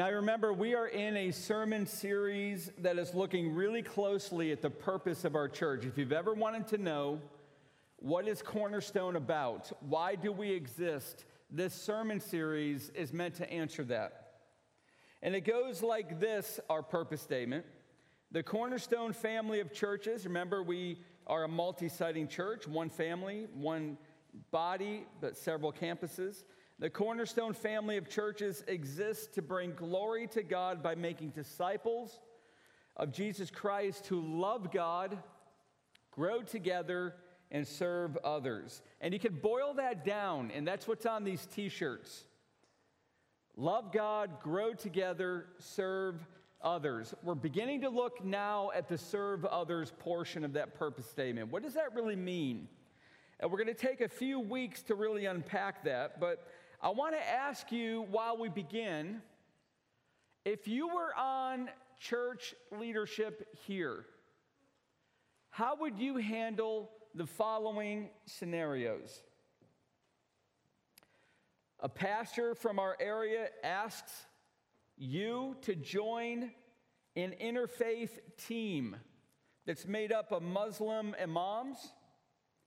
Now, remember, we are in a sermon series that is looking really closely at the purpose of our church. If you've ever wanted to know what is Cornerstone about, why do we exist, this sermon series is meant to answer that. And it goes like this our purpose statement. The Cornerstone family of churches, remember, we are a multi siting church, one family, one body, but several campuses. The Cornerstone family of churches exists to bring glory to God by making disciples of Jesus Christ who love God, grow together, and serve others. And you can boil that down, and that's what's on these t shirts. Love God, grow together, serve others. We're beginning to look now at the serve others portion of that purpose statement. What does that really mean? And we're going to take a few weeks to really unpack that, but I want to ask you while we begin if you were on church leadership here, how would you handle the following scenarios? A pastor from our area asks you to join an interfaith team that's made up of Muslim imams,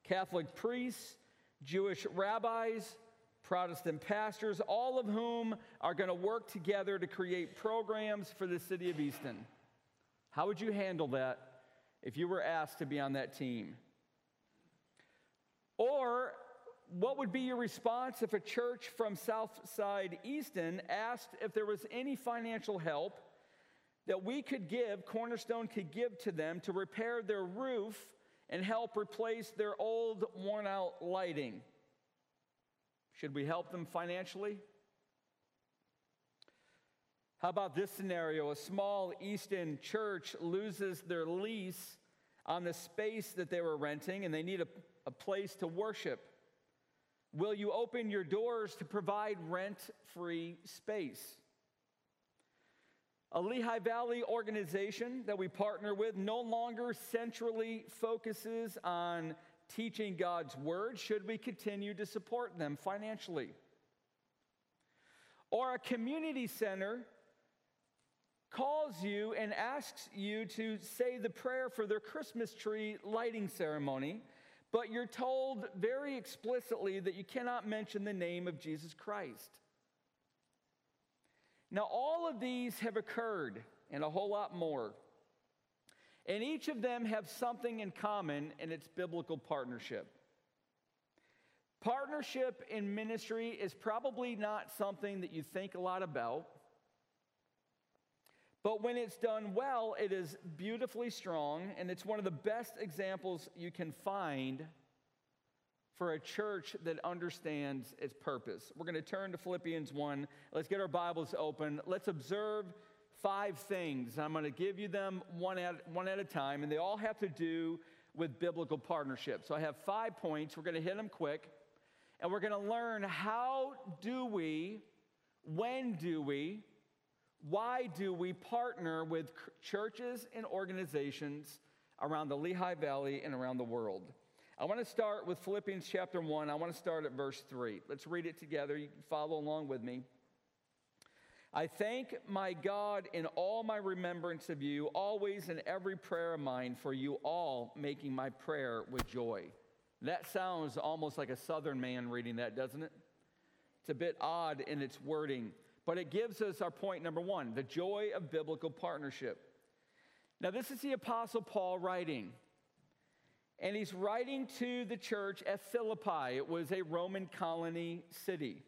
Catholic priests, Jewish rabbis, Protestant pastors, all of whom are going to work together to create programs for the city of Easton. How would you handle that if you were asked to be on that team? Or what would be your response if a church from Southside Easton asked if there was any financial help that we could give, Cornerstone could give to them to repair their roof and help replace their old, worn out lighting? Should we help them financially? How about this scenario? A small East End church loses their lease on the space that they were renting and they need a, a place to worship. Will you open your doors to provide rent free space? A Lehigh Valley organization that we partner with no longer centrally focuses on teaching God's word, should we continue to support them financially? Or a community center calls you and asks you to say the prayer for their Christmas tree lighting ceremony, but you're told very explicitly that you cannot mention the name of Jesus Christ. Now, all of these have occurred and a whole lot more. And each of them have something in common, and it's biblical partnership. Partnership in ministry is probably not something that you think a lot about. But when it's done well, it is beautifully strong, and it's one of the best examples you can find for a church that understands its purpose. We're going to turn to Philippians 1. Let's get our Bibles open. Let's observe five things. I'm going to give you them one at, one at a time, and they all have to do with biblical partnership. So I have five points. We're going to hit them quick, and we're going to learn how do we, when do we, why do we partner with churches and organizations around the Lehigh Valley and around the world? I want to start with Philippians chapter 1. I want to start at verse 3. Let's read it together. You can follow along with me. I thank my God in all my remembrance of you, always in every prayer of mine, for you all making my prayer with joy. That sounds almost like a southern man reading that, doesn't it? It's a bit odd in its wording, but it gives us our point number one the joy of biblical partnership. Now, this is the Apostle Paul writing. And he's writing to the church at Philippi. It was a Roman colony city.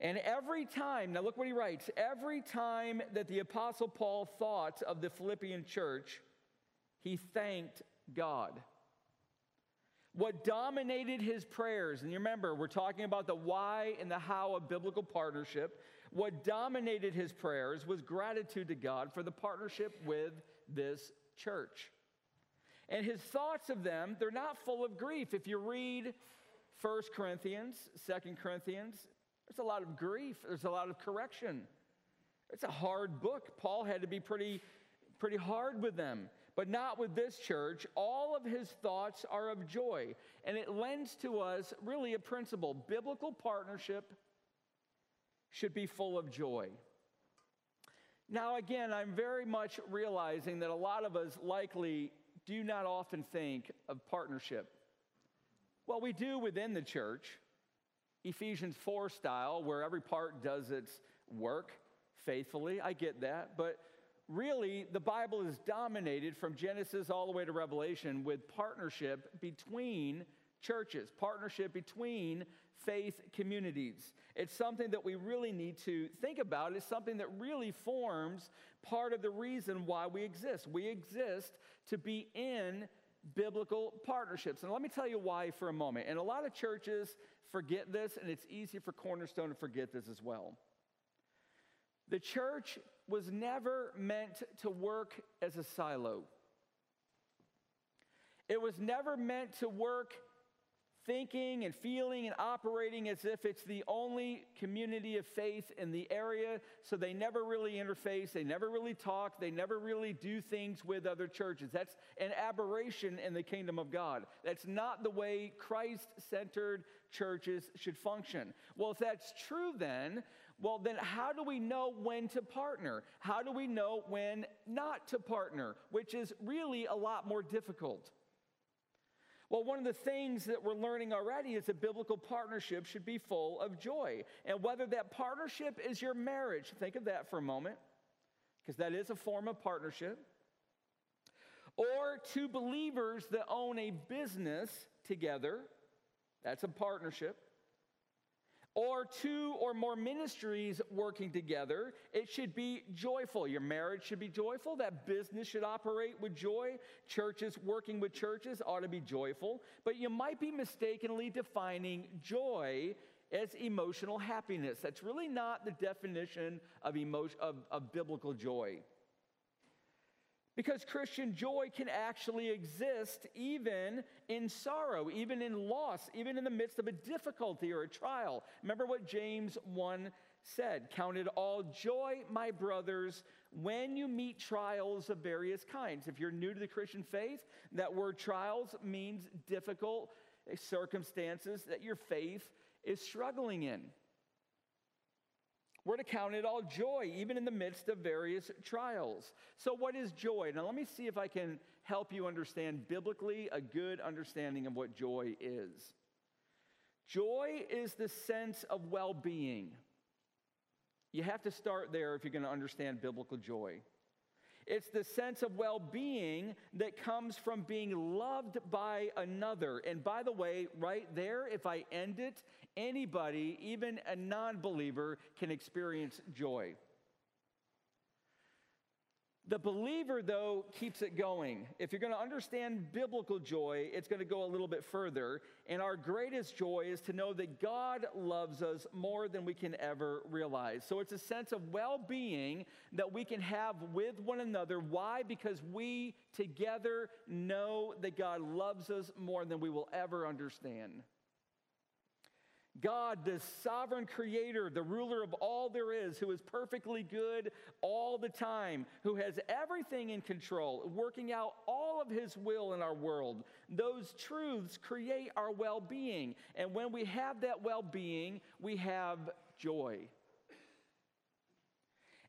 And every time, now look what he writes every time that the Apostle Paul thought of the Philippian church, he thanked God. What dominated his prayers, and you remember, we're talking about the why and the how of biblical partnership. What dominated his prayers was gratitude to God for the partnership with this church. And his thoughts of them, they're not full of grief. If you read 1 Corinthians, 2 Corinthians, there's a lot of grief, there's a lot of correction. It's a hard book. Paul had to be pretty, pretty hard with them, but not with this church. All of his thoughts are of joy. And it lends to us really a principle biblical partnership should be full of joy. Now, again, I'm very much realizing that a lot of us likely do not often think of partnership. Well, we do within the church, Ephesians 4 style, where every part does its work faithfully. I get that. But really, the Bible is dominated from Genesis all the way to Revelation with partnership between churches, partnership between faith communities. It's something that we really need to think about. It's something that really forms part of the reason why we exist. We exist to be in biblical partnerships. And let me tell you why for a moment. And a lot of churches forget this, and it's easy for Cornerstone to forget this as well. The church was never meant to work as a silo. It was never meant to work thinking and feeling and operating as if it's the only community of faith in the area. So they never really interface, they never really talk, they never really do things with other churches. That's an aberration in the kingdom of God. That's not the way Christ centered churches should function. Well, if that's true, then, well, then how do we know when to partner? How do we know when not to partner? Which is really a lot more difficult. Well, one of the things that we're learning already is that biblical partnership should be full of joy. And whether that partnership is your marriage, think of that for a moment, because that is a form of partnership, or two believers that own a business together, that's a partnership or two or more ministries working together, it should be joyful. Your marriage should be joyful. That business should operate with joy. Churches working with churches ought to be joyful. But you might be mistakenly defining joy as emotional happiness. That's really not the definition of, emotion, of, of biblical joy. Because Christian joy can actually exist even in sorrow, even in loss, even in the midst of a difficulty or a trial. Remember what James 1 said Count it all joy, my brothers, when you meet trials of various kinds. If you're new to the Christian faith, that word trials means difficult circumstances that your faith is struggling in. We're to count it all joy, even in the midst of various trials. So, what is joy? Now, let me see if I can help you understand biblically a good understanding of what joy is. Joy is the sense of well being. You have to start there if you're going to understand biblical joy. It's the sense of well being that comes from being loved by another. And by the way, right there, if I end it, anybody, even a non believer, can experience joy. The believer, though, keeps it going. If you're going to understand biblical joy, it's going to go a little bit further. And our greatest joy is to know that God loves us more than we can ever realize. So it's a sense of well being that we can have with one another. Why? Because we together know that God loves us more than we will ever understand. God, the sovereign creator, the ruler of all there is, who is perfectly good all the time, who has everything in control, working out all of his will in our world. Those truths create our well being. And when we have that well being, we have joy.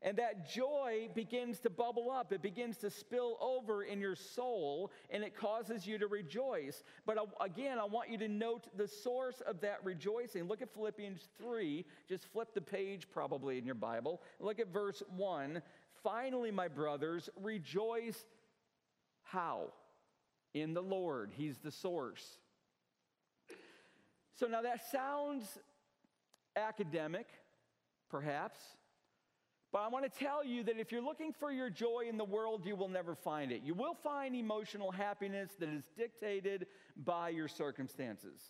And that joy begins to bubble up. It begins to spill over in your soul and it causes you to rejoice. But again, I want you to note the source of that rejoicing. Look at Philippians 3. Just flip the page probably in your Bible. Look at verse 1. Finally, my brothers, rejoice how? In the Lord. He's the source. So now that sounds academic, perhaps. But I want to tell you that if you're looking for your joy in the world, you will never find it. You will find emotional happiness that is dictated by your circumstances.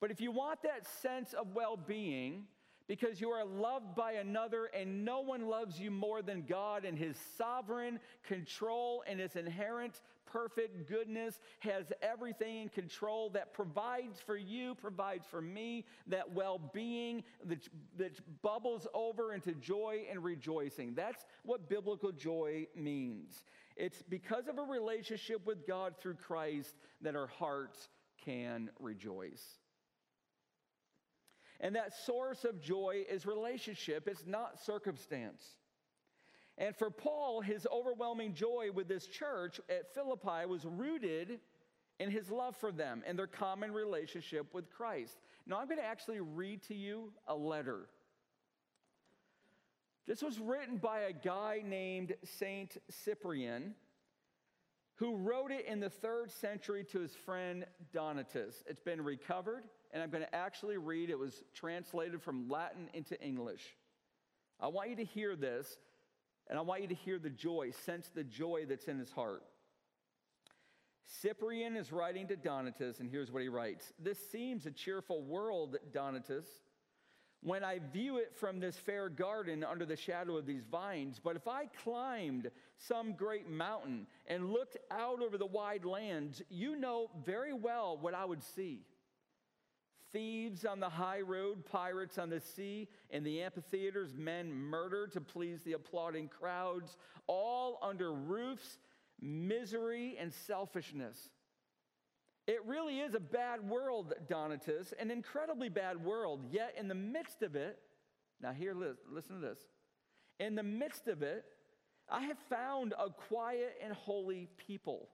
But if you want that sense of well being, because you are loved by another, and no one loves you more than God, and His sovereign control and His inherent perfect goodness has everything in control that provides for you, provides for me, that well being that, that bubbles over into joy and rejoicing. That's what biblical joy means. It's because of a relationship with God through Christ that our hearts can rejoice. And that source of joy is relationship, it's not circumstance. And for Paul, his overwhelming joy with this church at Philippi was rooted in his love for them and their common relationship with Christ. Now, I'm going to actually read to you a letter. This was written by a guy named Saint Cyprian who wrote it in the third century to his friend Donatus. It's been recovered, and I'm going to actually read. It was translated from Latin into English. I want you to hear this and I want you to hear the joy, sense the joy that's in his heart. Cyprian is writing to Donatus, and here's what he writes This seems a cheerful world, Donatus, when I view it from this fair garden under the shadow of these vines. But if I climbed some great mountain and looked out over the wide lands, you know very well what I would see thieves on the high road, pirates on the sea, in the amphitheaters, men murdered to please the applauding crowds, all under roofs, misery, and selfishness. It really is a bad world, Donatus, an incredibly bad world. Yet, in the midst of it, now here, listen to this. In the midst of it, I have found a quiet and holy people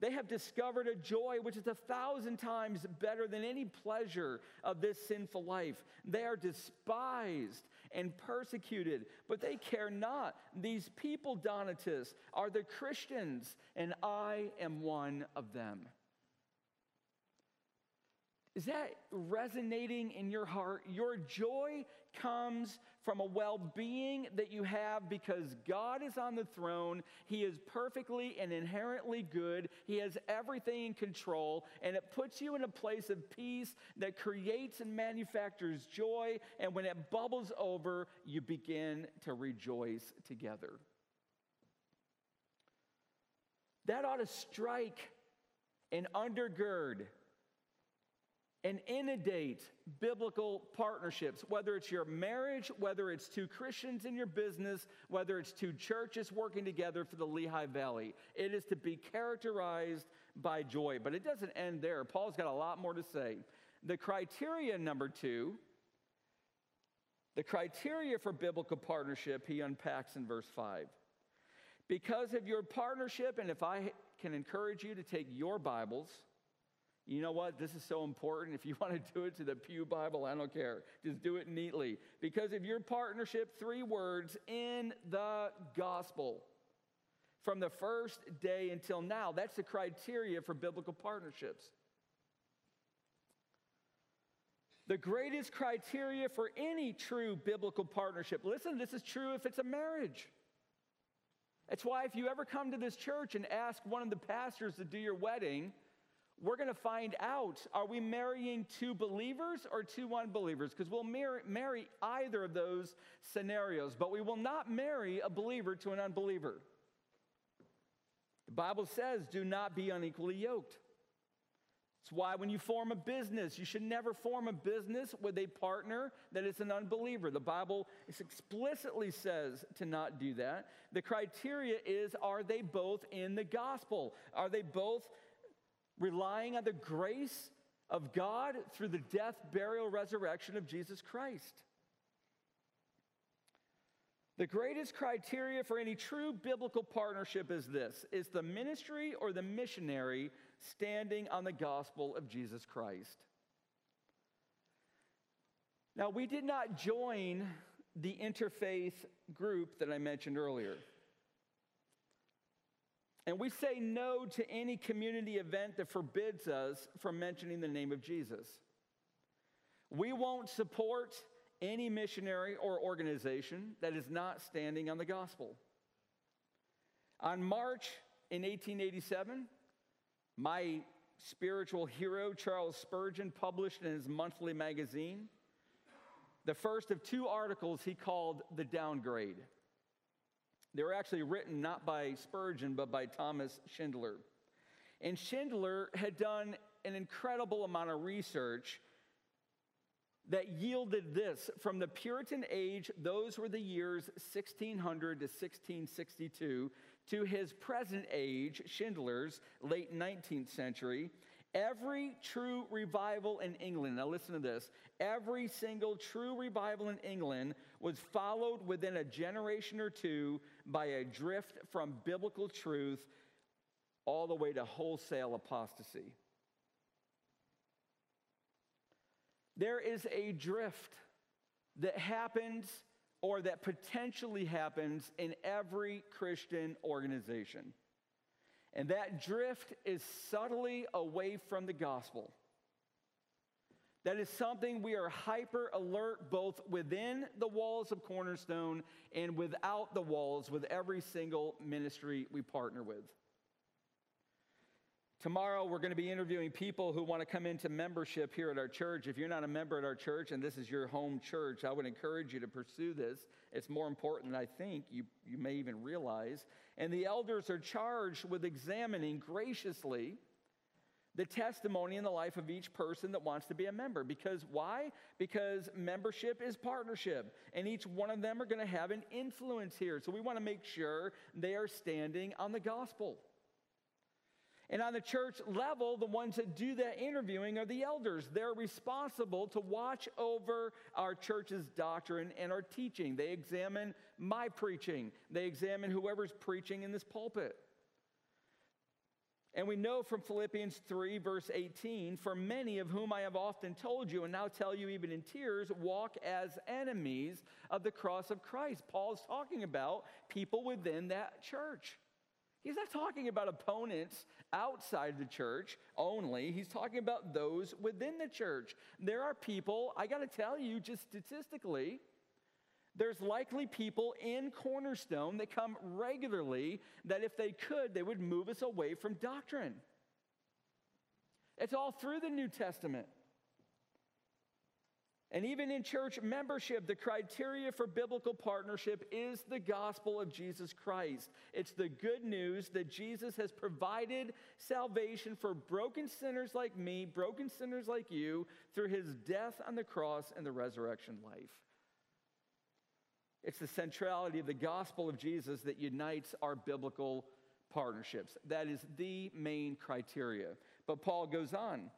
they have discovered a joy which is a thousand times better than any pleasure of this sinful life. They are despised and persecuted, but they care not. These people, Donatus, are the Christians, and I am one of them. Is that resonating in your heart? Your joy comes from a well being that you have because God is on the throne. He is perfectly and inherently good. He has everything in control, and it puts you in a place of peace that creates and manufactures joy. And when it bubbles over, you begin to rejoice together. That ought to strike and undergird and inundate biblical partnerships, whether it's your marriage, whether it's two Christians in your business, whether it's two churches working together for the Lehigh Valley. It is to be characterized by joy. But it doesn't end there. Paul's got a lot more to say. The criteria, number two, the criteria for biblical partnership, he unpacks in verse 5. Because of your partnership, and if I can encourage you to take your Bibles, you know what? This is so important. If you want to do it to the Pew Bible, I don't care. Just do it neatly. Because of your partnership, three words in the gospel. From the first day until now. That's the criteria for biblical partnerships. The greatest criteria for any true biblical partnership. Listen, this is true if it's a marriage. That's why if you ever come to this church and ask one of the pastors to do your wedding, we're going to find out are we marrying two believers or two unbelievers? Because we'll marry, marry either of those scenarios, but we will not marry a believer to an unbeliever. The Bible says, do not be unequally yoked. It's why when you form a business, you should never form a business with a partner that is an unbeliever. The Bible explicitly says to not do that. The criteria is are they both in the gospel? Are they both relying on the grace of God through the death, burial, resurrection of Jesus Christ. The greatest criteria for any true biblical partnership is this is the ministry or the missionary standing on the gospel of Jesus Christ. Now, we did not join the interfaith group that I mentioned earlier. And we say no to any community event that forbids us from mentioning the name of Jesus. We won't support any missionary or organization that is not standing on the gospel. On March in 1887, my spiritual hero, Charles Spurgeon, published in his monthly magazine the first of two articles he called The Downgrade. They were actually written not by Spurgeon, but by Thomas Shindler. And Shindler had done an incredible amount of research that yielded this from the Puritan age, those were the years 1600 to 1662, to his present age, Shindler's late 19th century. Every true revival in England, now listen to this, every single true revival in England was followed within a generation or two by a drift from biblical truth all the way to wholesale apostasy. There is a drift that happens or that potentially happens in every Christian organization. And that drift is subtly away from the gospel. That is something we are hyper alert both within the walls of Cornerstone and without the walls with every single ministry we partner with. Tomorrow, we're going to be interviewing people who want to come into membership here at our church. If you're not a member at our church and this is your home church, I would encourage you to pursue this. It's more important than I think you, you may even realize. And the elders are charged with examining graciously the testimony in the life of each person that wants to be a member. Because why? Because membership is partnership, and each one of them are going to have an influence here. So we want to make sure they are standing on the gospel. And on the church level, the ones that do that interviewing are the elders. They're responsible to watch over our church's doctrine and our teaching. They examine my preaching, they examine whoever's preaching in this pulpit. And we know from Philippians 3, verse 18, for many of whom I have often told you, and now tell you even in tears, walk as enemies of the cross of Christ. Paul's talking about people within that church. He's not talking about opponents outside the church only. He's talking about those within the church. There are people, I got to tell you, just statistically, there's likely people in Cornerstone that come regularly that if they could, they would move us away from doctrine. It's all through the New Testament. And even in church membership, the criteria for biblical partnership is the gospel of Jesus Christ. It's the good news that Jesus has provided salvation for broken sinners like me, broken sinners like you, through his death on the cross and the resurrection life. It's the centrality of the gospel of Jesus that unites our biblical partnerships. That is the main criteria. But Paul goes on.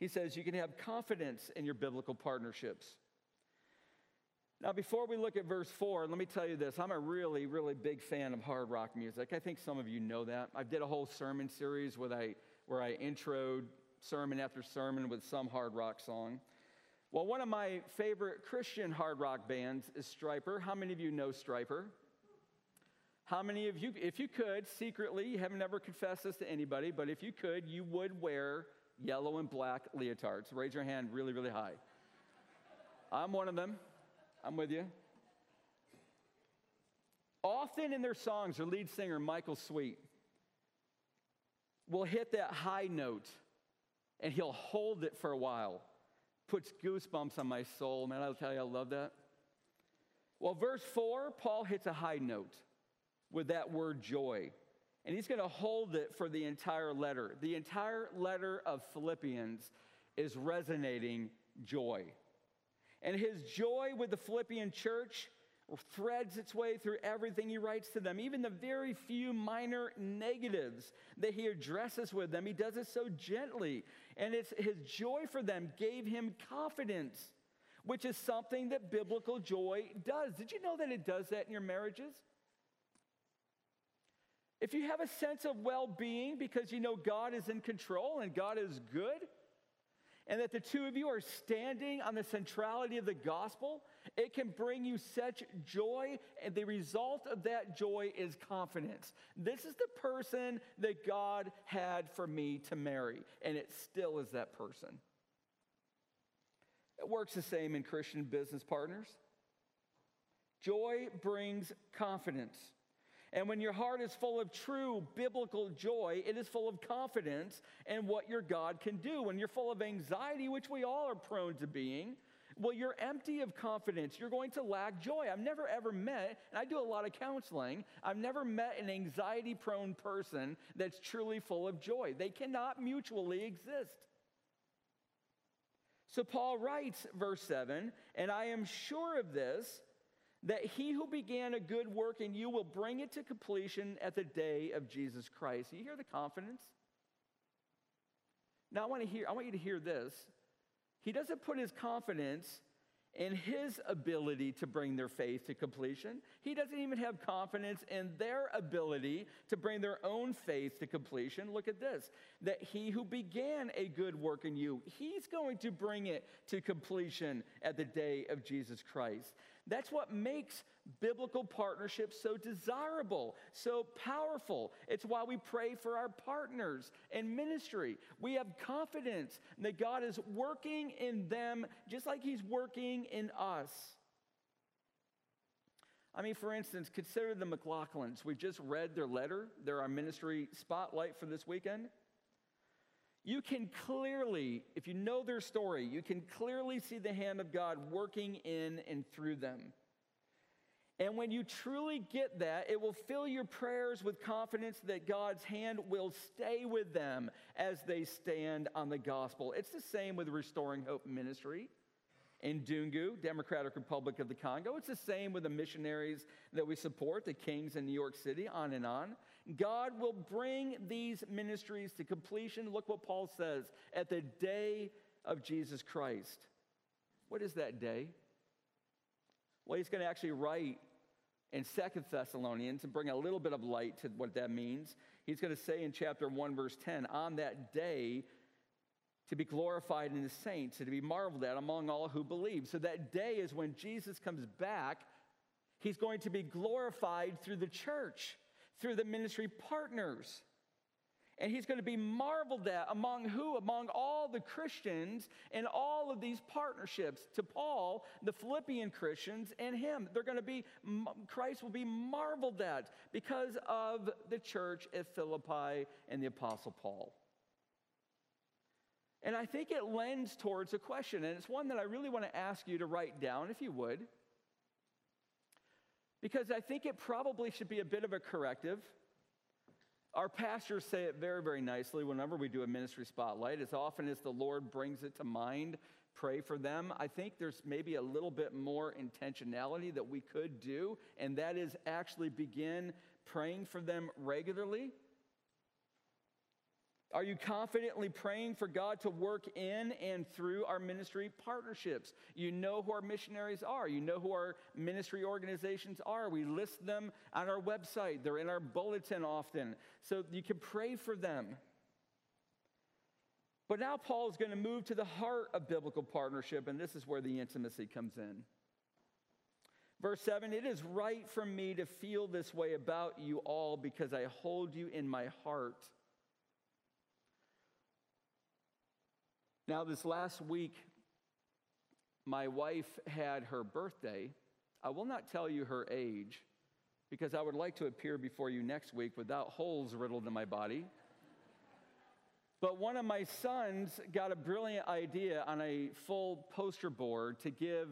He says you can have confidence in your biblical partnerships. Now, before we look at verse 4, let me tell you this. I'm a really, really big fan of hard rock music. I think some of you know that. I did a whole sermon series where I, where I introed sermon after sermon with some hard rock song. Well, one of my favorite Christian hard rock bands is Stryper. How many of you know Stryper? How many of you, if you could, secretly, you have never confessed this to anybody, but if you could, you would wear yellow and black leotards. Raise your hand really, really high. I'm one of them. I'm with you. Often in their songs, their lead singer, Michael Sweet, will hit that high note and he'll hold it for a while. Puts goosebumps on my soul, man. I'll tell you, I love that. Well, verse 4, Paul hits a high note with that word joy. And he's going to hold it for the entire letter. The entire letter of Philippians is resonating joy. And his joy with the Philippian church threads its way through everything he writes to them, even the very few minor negatives that he addresses with them. He does it so gently. And it's his joy for them gave him confidence, which is something that biblical joy does. Did you know that it does that in your marriages? If you have a sense of well being because you know God is in control and God is good, and that the two of you are standing on the centrality of the gospel, it can bring you such joy, and the result of that joy is confidence. This is the person that God had for me to marry, and it still is that person. It works the same in Christian business partners. Joy brings confidence. And when your heart is full of true biblical joy, it is full of confidence in what your God can do. When you're full of anxiety, which we all are prone to being, well, you're empty of confidence. You're going to lack joy. I've never ever met, and I do a lot of counseling, I've never met an anxiety prone person that's truly full of joy. They cannot mutually exist. So Paul writes, verse 7, and I am sure of this that he who began a good work in you will bring it to completion at the day of Jesus Christ. You hear the confidence? Now, I want, to hear, I want you to hear this. He doesn't put his confidence in his ability to bring their faith to completion. He doesn't even have confidence in their ability to bring their own faith to completion. Look at this that he who began a good work in you, he's going to bring it to completion at the day of Jesus Christ. That's what makes biblical partnership so desirable, so powerful. It's why we pray for our partners in ministry. We have confidence that God is working in them just like He's working in us. I mean, for instance, consider the McLaughlins. We just read their letter. They're our ministry spotlight for this weekend. You can clearly, if you know their story, you can clearly see the hand of God working in and through them. And when you truly get that, it will fill your prayers with confidence that God's hand will stay with them as they stand on the gospel. It's the same with Restoring Hope Ministry in Dungu, Democratic Republic of the Congo. It's the same with the missionaries that we support, the Kings in New York City, on and on. God will bring these ministries to completion. Look what Paul says at the day of Jesus Christ. What is that day? Well, he's going to actually write in Second Thessalonians and bring a little bit of light to what that means. He's going to say in chapter 1, verse 10, on that day, to be glorified in the saints and to be marveled at among all who believe. So that day is when Jesus comes back. He's going to be glorified through the church, through the ministry partners. And he's going to be marveled at among who? Among all the Christians and all of these partnerships. To Paul, the Philippian Christians, and him. They're going to be, Christ will be marveled at because of the church at Philippi and the Apostle Paul. And I think it lends towards a question, and it's one that I really want to ask you to write down, if you would. Because I think it probably should be a bit of a corrective our pastors say it very, very nicely whenever we do a ministry spotlight. As often as the Lord brings it to mind, pray for them. I think there's maybe a little bit more intentionality that we could do, and that is actually begin praying for them regularly are you confidently praying for God to work in and through our ministry partnerships? You know who our missionaries are. You know who our ministry organizations are. We list them on our website, they're in our bulletin often. So you can pray for them. But now Paul is going to move to the heart of biblical partnership, and this is where the intimacy comes in. Verse 7 It is right for me to feel this way about you all because I hold you in my heart. Now, this last week, my wife had her birthday. I will not tell you her age because I would like to appear before you next week without holes riddled in my body. But one of my sons got a brilliant idea on a full poster board to give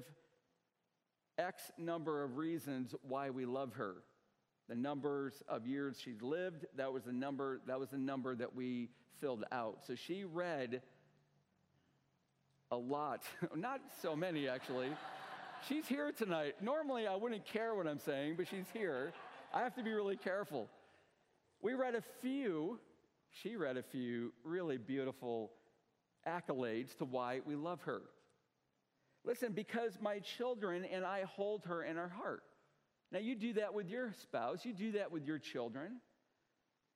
X number of reasons why we love her. The numbers of years she's lived, that was the number, that was the number that we filled out. So she read a lot. Not so many, actually. she's here tonight. Normally, I wouldn't care what I'm saying, but she's here. I have to be really careful. We read a few, she read a few really beautiful accolades to why we love her. Listen, because my children and I hold her in our heart. Now, you do that with your spouse, you do that with your children.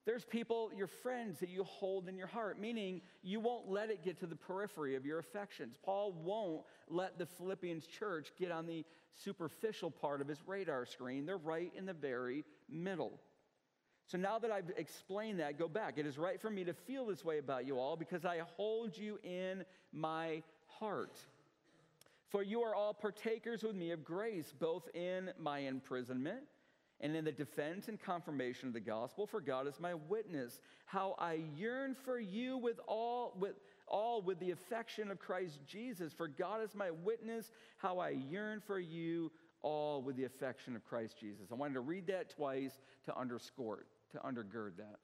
There's people, your friends, that you hold in your heart, meaning you won't let it get to the periphery of your affections. Paul won't let the Philippians church get on the superficial part of his radar screen. They're right in the very middle. So now that I've explained that, go back. It is right for me to feel this way about you all because I hold you in my heart. For you are all partakers with me of grace, both in my imprisonment and in the defense and confirmation of the gospel, for God is my witness, how I yearn for you with all with all with the affection of Christ Jesus. For God is my witness, how I yearn for you all with the affection of Christ Jesus. I wanted to read that twice to underscore to undergird that.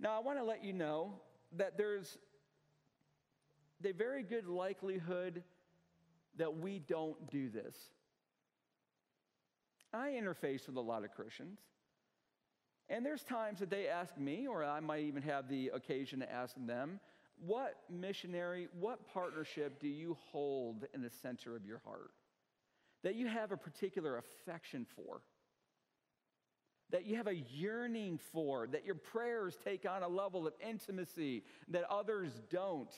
Now, I want to let you know that there's a very good likelihood that we don't do this. I interface with a lot of Christians. And there's times that they ask me, or I might even have the occasion to ask them, what missionary, what partnership do you hold in the center of your heart that you have a particular affection for? That you have a yearning for, that your prayers take on a level of intimacy that others don't.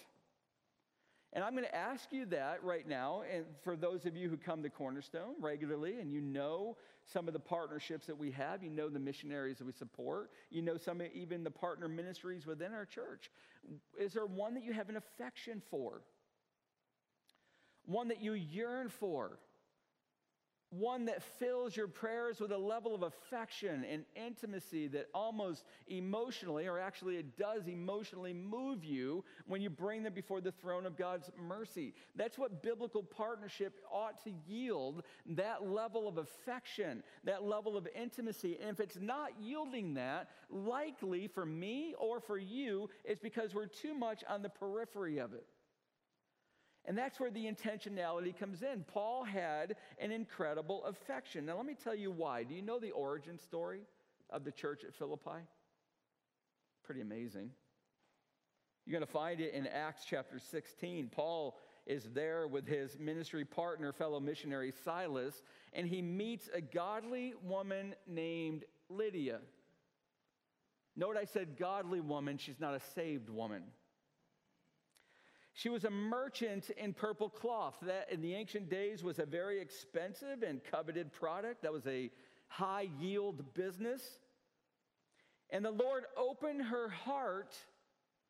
And I'm going to ask you that right now. And for those of you who come to Cornerstone regularly and you know some of the partnerships that we have, you know the missionaries that we support, you know some even the partner ministries within our church. Is there one that you have an affection for? One that you yearn for? One that fills your prayers with a level of affection and intimacy that almost emotionally, or actually it does emotionally move you when you bring them before the throne of God's mercy. That's what biblical partnership ought to yield that level of affection, that level of intimacy. And if it's not yielding that, likely for me or for you, it's because we're too much on the periphery of it. And that's where the intentionality comes in. Paul had an incredible affection. Now, let me tell you why. Do you know the origin story of the church at Philippi? Pretty amazing. You're going to find it in Acts chapter 16. Paul is there with his ministry partner, fellow missionary Silas, and he meets a godly woman named Lydia. Note I said godly woman, she's not a saved woman. She was a merchant in purple cloth. That in the ancient days was a very expensive and coveted product. That was a high yield business. And the Lord opened her heart.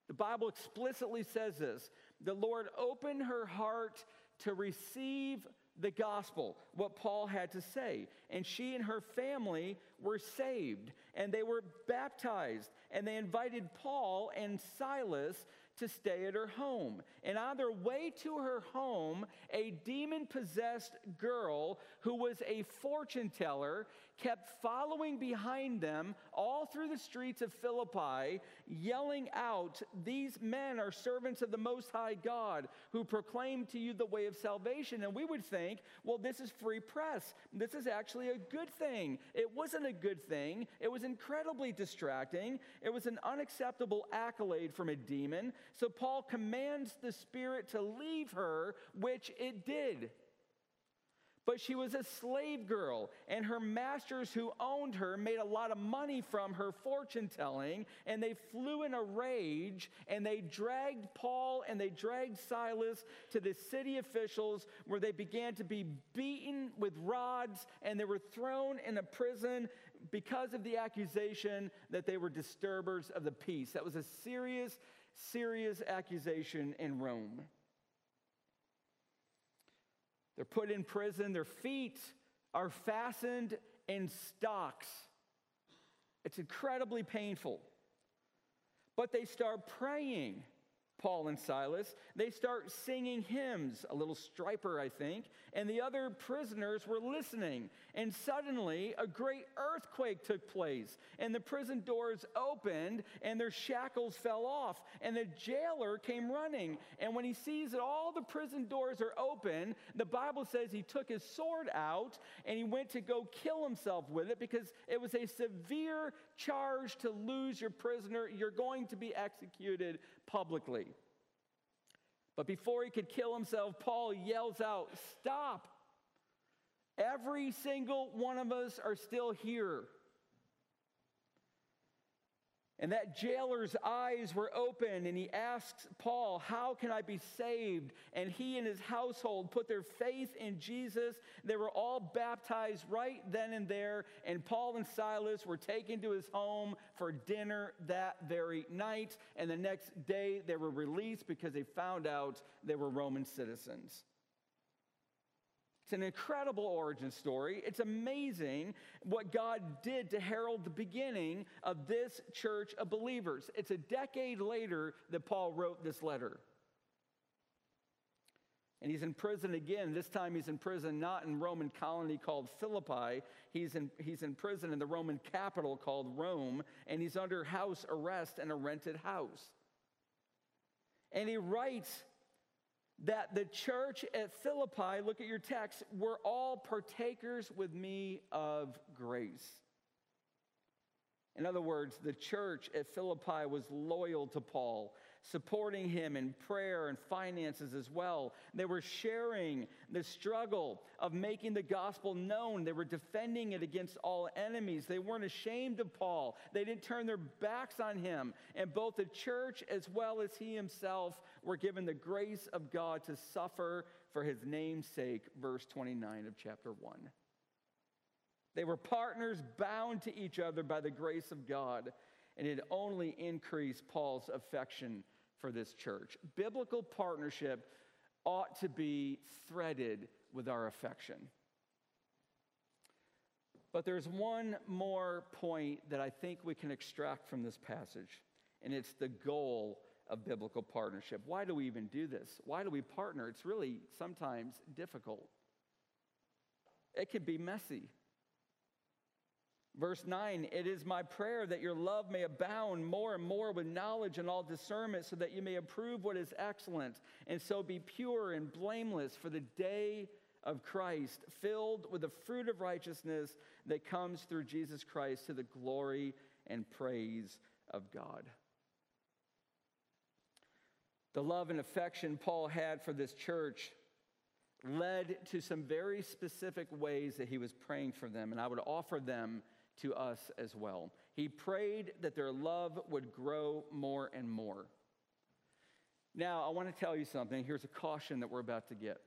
The Bible explicitly says this. The Lord opened her heart to receive the gospel, what Paul had to say. And she and her family were saved and they were baptized. And they invited Paul and Silas to stay at her home. And on their way to her home, a demon possessed girl who was a fortune teller kept following behind them all through the streets of Philippi, yelling out, These men are servants of the Most High God who proclaim to you the way of salvation. And we would think, well, this is free press. This is actually a good thing. It wasn't a good thing, it was incredibly distracting. It was an unacceptable accolade from a demon. So Paul commands the spirit to leave her, which it did. But she was a slave girl, and her masters who owned her made a lot of money from her fortune telling, and they flew in a rage, and they dragged Paul and they dragged Silas to the city officials where they began to be beaten with rods, and they were thrown in a prison because of the accusation that they were disturbers of the peace. That was a serious, serious accusation in Rome. They're put in prison, their feet are fastened in stocks. It's incredibly painful. But they start praying. Paul and Silas. They start singing hymns, a little Stryper, I think, and the other prisoners were listening. And suddenly, a great earthquake took place, and the prison doors opened, and their shackles fell off, and the jailer came running. And when he sees that all the prison doors are open, the Bible says he took his sword out and he went to go kill himself with it because it was a severe charge to lose your prisoner. You're going to be executed publicly. But before he could kill himself, Paul yells out, Stop! Every single one of us are still here. And that jailer's eyes were open, and he asks Paul, How can I be saved? And he and his household put their faith in Jesus. They were all baptized right then and there, and Paul and Silas were taken to his home for dinner that very night. And the next day, they were released because they found out they were Roman citizens. It's an incredible origin story. It's amazing what God did to herald the beginning of this church of believers. It's a decade later that Paul wrote this letter. And he's in prison again. This time he's in prison not in Roman colony called Philippi. He's in, he's in prison in the Roman capital called Rome, and he's under house arrest in a rented house. And he writes that the church at Philippi, look at your text, were all partakers with me of grace. In other words, the church at Philippi was loyal to Paul. Supporting him in prayer and finances as well. They were sharing the struggle of making the gospel known. They were defending it against all enemies. They weren't ashamed of Paul, they didn't turn their backs on him. And both the church as well as he himself were given the grace of God to suffer for his name's sake. Verse 29 of chapter 1. They were partners bound to each other by the grace of God, and it only increased Paul's affection for this church. Biblical partnership ought to be threaded with our affection. But there's one more point that I think we can extract from this passage, and it's the goal of biblical partnership. Why do we even do this? Why do we partner? It's really sometimes difficult. It can be messy. Verse 9, it is my prayer that your love may abound more and more with knowledge and all discernment, so that you may approve what is excellent, and so be pure and blameless for the day of Christ, filled with the fruit of righteousness that comes through Jesus Christ to the glory and praise of God. The love and affection Paul had for this church led to some very specific ways that he was praying for them, and I would offer them to us as well. He prayed that their love would grow more and more. Now, I want to tell you something. Here's a caution that we're about to get.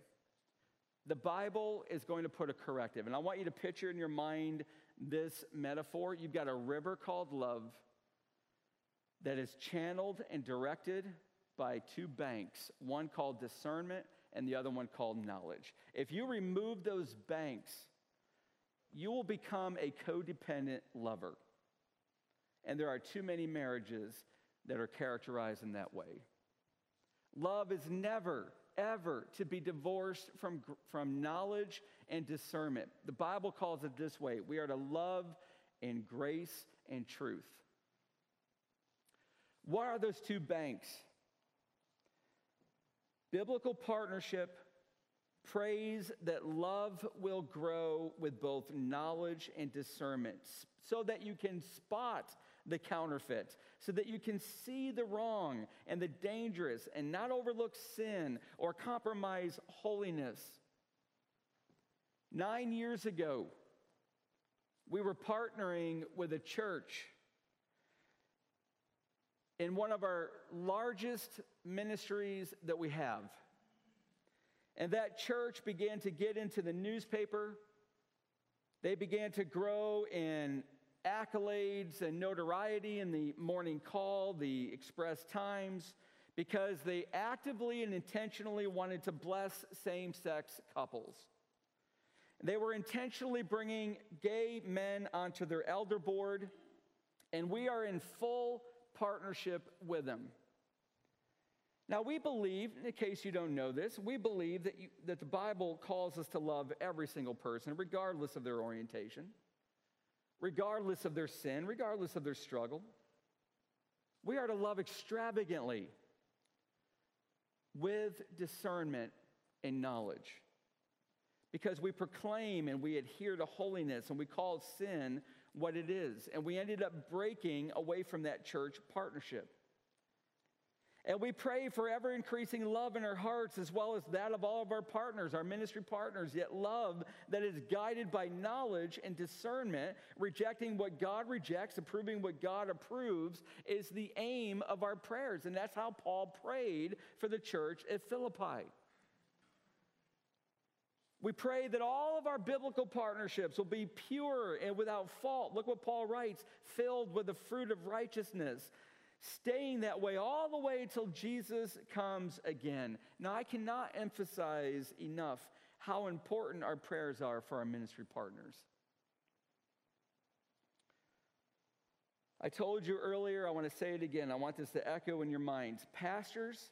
The Bible is going to put a corrective, and I want you to picture in your mind this metaphor. You've got a river called love that is channeled and directed by two banks, one called discernment and the other one called knowledge. If you remove those banks, you will become a codependent lover. And there are too many marriages that are characterized in that way. Love is never, ever to be divorced from, from knowledge and discernment. The Bible calls it this way we are to love in grace and truth. What are those two banks? Biblical partnership Prays that love will grow with both knowledge and discernment so that you can spot the counterfeit, so that you can see the wrong and the dangerous and not overlook sin or compromise holiness. Nine years ago, we were partnering with a church in one of our largest ministries that we have. And that church began to get into the newspaper. They began to grow in accolades and notoriety in the morning call, the Express Times, because they actively and intentionally wanted to bless same sex couples. They were intentionally bringing gay men onto their elder board, and we are in full partnership with them. Now, we believe, in case you don't know this, we believe that, you, that the Bible calls us to love every single person, regardless of their orientation, regardless of their sin, regardless of their struggle. We are to love extravagantly with discernment and knowledge because we proclaim and we adhere to holiness and we call sin what it is. And we ended up breaking away from that church partnership. And we pray for ever increasing love in our hearts as well as that of all of our partners, our ministry partners, yet love that is guided by knowledge and discernment, rejecting what God rejects, approving what God approves, is the aim of our prayers. And that's how Paul prayed for the church at Philippi. We pray that all of our biblical partnerships will be pure and without fault. Look what Paul writes filled with the fruit of righteousness staying that way all the way until Jesus comes again. Now, I cannot emphasize enough how important our prayers are for our ministry partners. I told you earlier, I want to say it again. I want this to echo in your minds. Pastors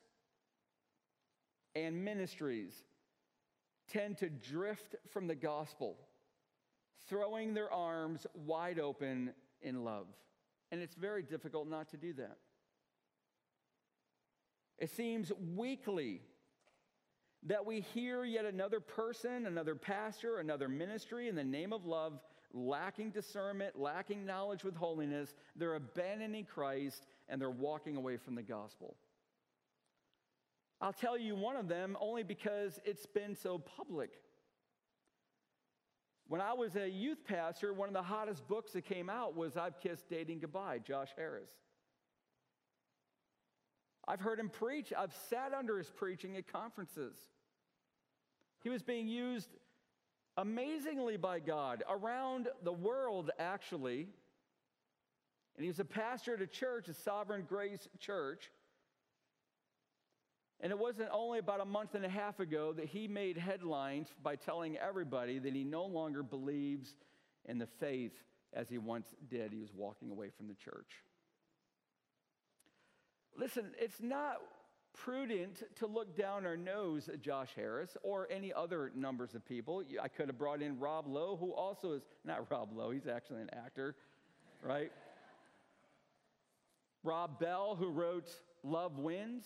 and ministries tend to drift from the gospel, throwing their arms wide open in love. And it's very difficult not to do that. It seems weekly that we hear yet another person, another pastor, another ministry in the name of love, lacking discernment, lacking knowledge with holiness. They're abandoning Christ and they're walking away from the gospel. I'll tell you one of them only because it's been so public. When I was a youth pastor, one of the hottest books that came out was I've Kissed Dating Goodbye, Josh Harris. I've heard him preach, I've sat under his preaching at conferences. He was being used amazingly by God around the world, actually. And he was a pastor at a church, a Sovereign Grace Church. And it wasn't only about a month and a half ago that he made headlines by telling everybody that he no longer believes in the faith as he once did. He was walking away from the church. Listen, it's not prudent to look down our nose at Josh Harris or any other numbers of people. I could have brought in Rob Lowe, who also is not Rob Lowe, he's actually an actor, right? Rob Bell, who wrote Love Wins.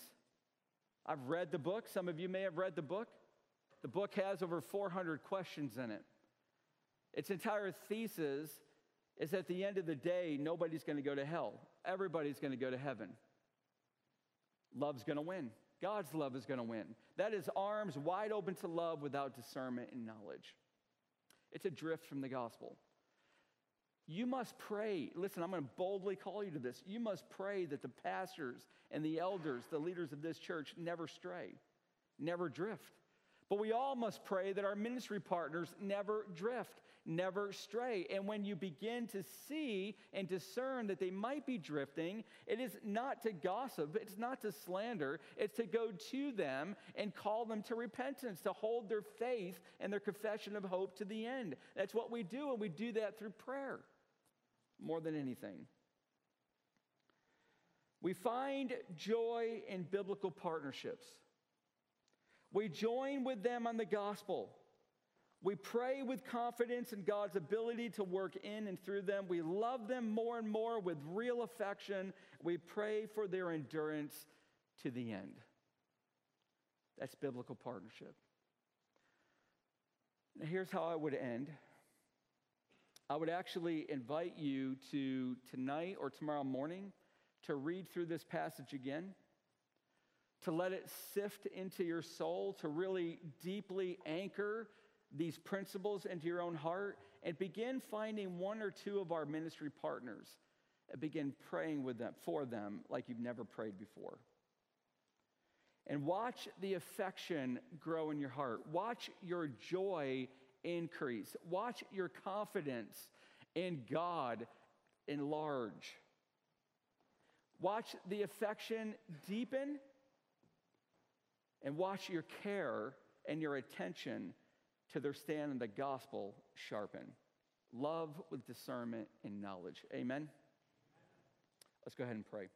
I've read the book. Some of you may have read the book. The book has over 400 questions in it. Its entire thesis is at the end of the day, nobody's going to go to hell. Everybody's going to go to heaven. Love's going to win. God's love is going to win. That is arms wide open to love without discernment and knowledge. It's a drift from the gospel. You must pray. Listen, I'm going to boldly call you to this. You must pray that the pastors and the elders, the leaders of this church, never stray, never drift. But we all must pray that our ministry partners never drift, never stray. And when you begin to see and discern that they might be drifting, it is not to gossip, it's not to slander, it's to go to them and call them to repentance, to hold their faith and their confession of hope to the end. That's what we do, and we do that through prayer more than anything. We find joy in biblical partnerships. We join with them on the gospel. We pray with confidence in God's ability to work in and through them. We love them more and more with real affection. We pray for their endurance to the end. That's biblical partnership. Now, here's how I would end. I would actually invite you to tonight or tomorrow morning to read through this passage again, to let it sift into your soul, to really deeply anchor these principles into your own heart, and begin finding one or two of our ministry partners and begin praying with them for them like you've never prayed before. And watch the affection grow in your heart. Watch your joy increase. Watch your confidence in God enlarge. Watch the affection deepen and watch your care and your attention to their stand in the gospel sharpen. Love with discernment and knowledge. Amen. Let's go ahead and pray.